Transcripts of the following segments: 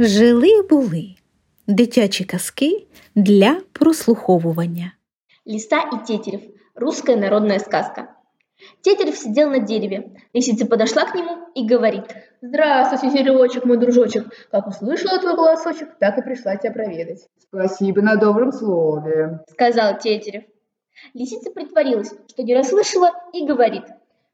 Жили були дитячі казки для прослуховування. Лиса и Тетерев. Русская народная сказка. Тетерев сидел на дереве. Лисица подошла к нему и говорит. Здравствуй, тетеревочек, мой дружочек. Как услышала твой голосочек, так и пришла тебя проведать. Спасибо на добром слове. Сказал Тетерев. Лисица притворилась, что не расслышала, и говорит.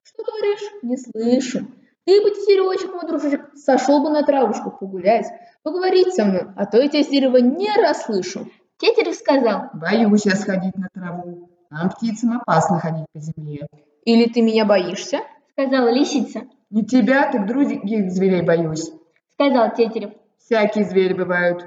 Что говоришь? Не слышу. Ты бы, тетеревочек, мой дружочек, сошел бы на травушку погулять, поговорить со мной, а то я тебя с дерева не расслышу. Тетерев сказал. Боюсь я сходить на траву. Нам, птицам, опасно ходить по земле. Или ты меня боишься? Сказала лисица. Не тебя, так других зверей боюсь. Сказал Тетерев. Всякие звери бывают.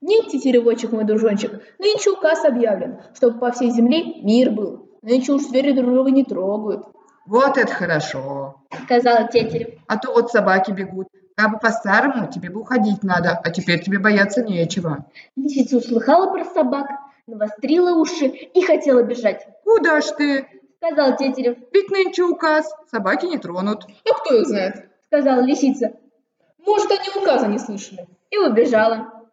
Нет, тетеревочек, мой дружочек, нынче указ объявлен, чтобы по всей земле мир был. Нынче уж звери друг друга не трогают. Вот это хорошо. Сказал Тетерев. А то вот собаки бегут. Как бы по-старому, тебе бы уходить надо, а теперь тебе бояться нечего. Лисица услыхала про собак, навострила уши и хотела бежать. Куда ж ты? Сказал Тетерев. Ведь нынче указ, собаки не тронут. А кто их знает? Сказала лисица. Может, они указа не слышали. И убежала.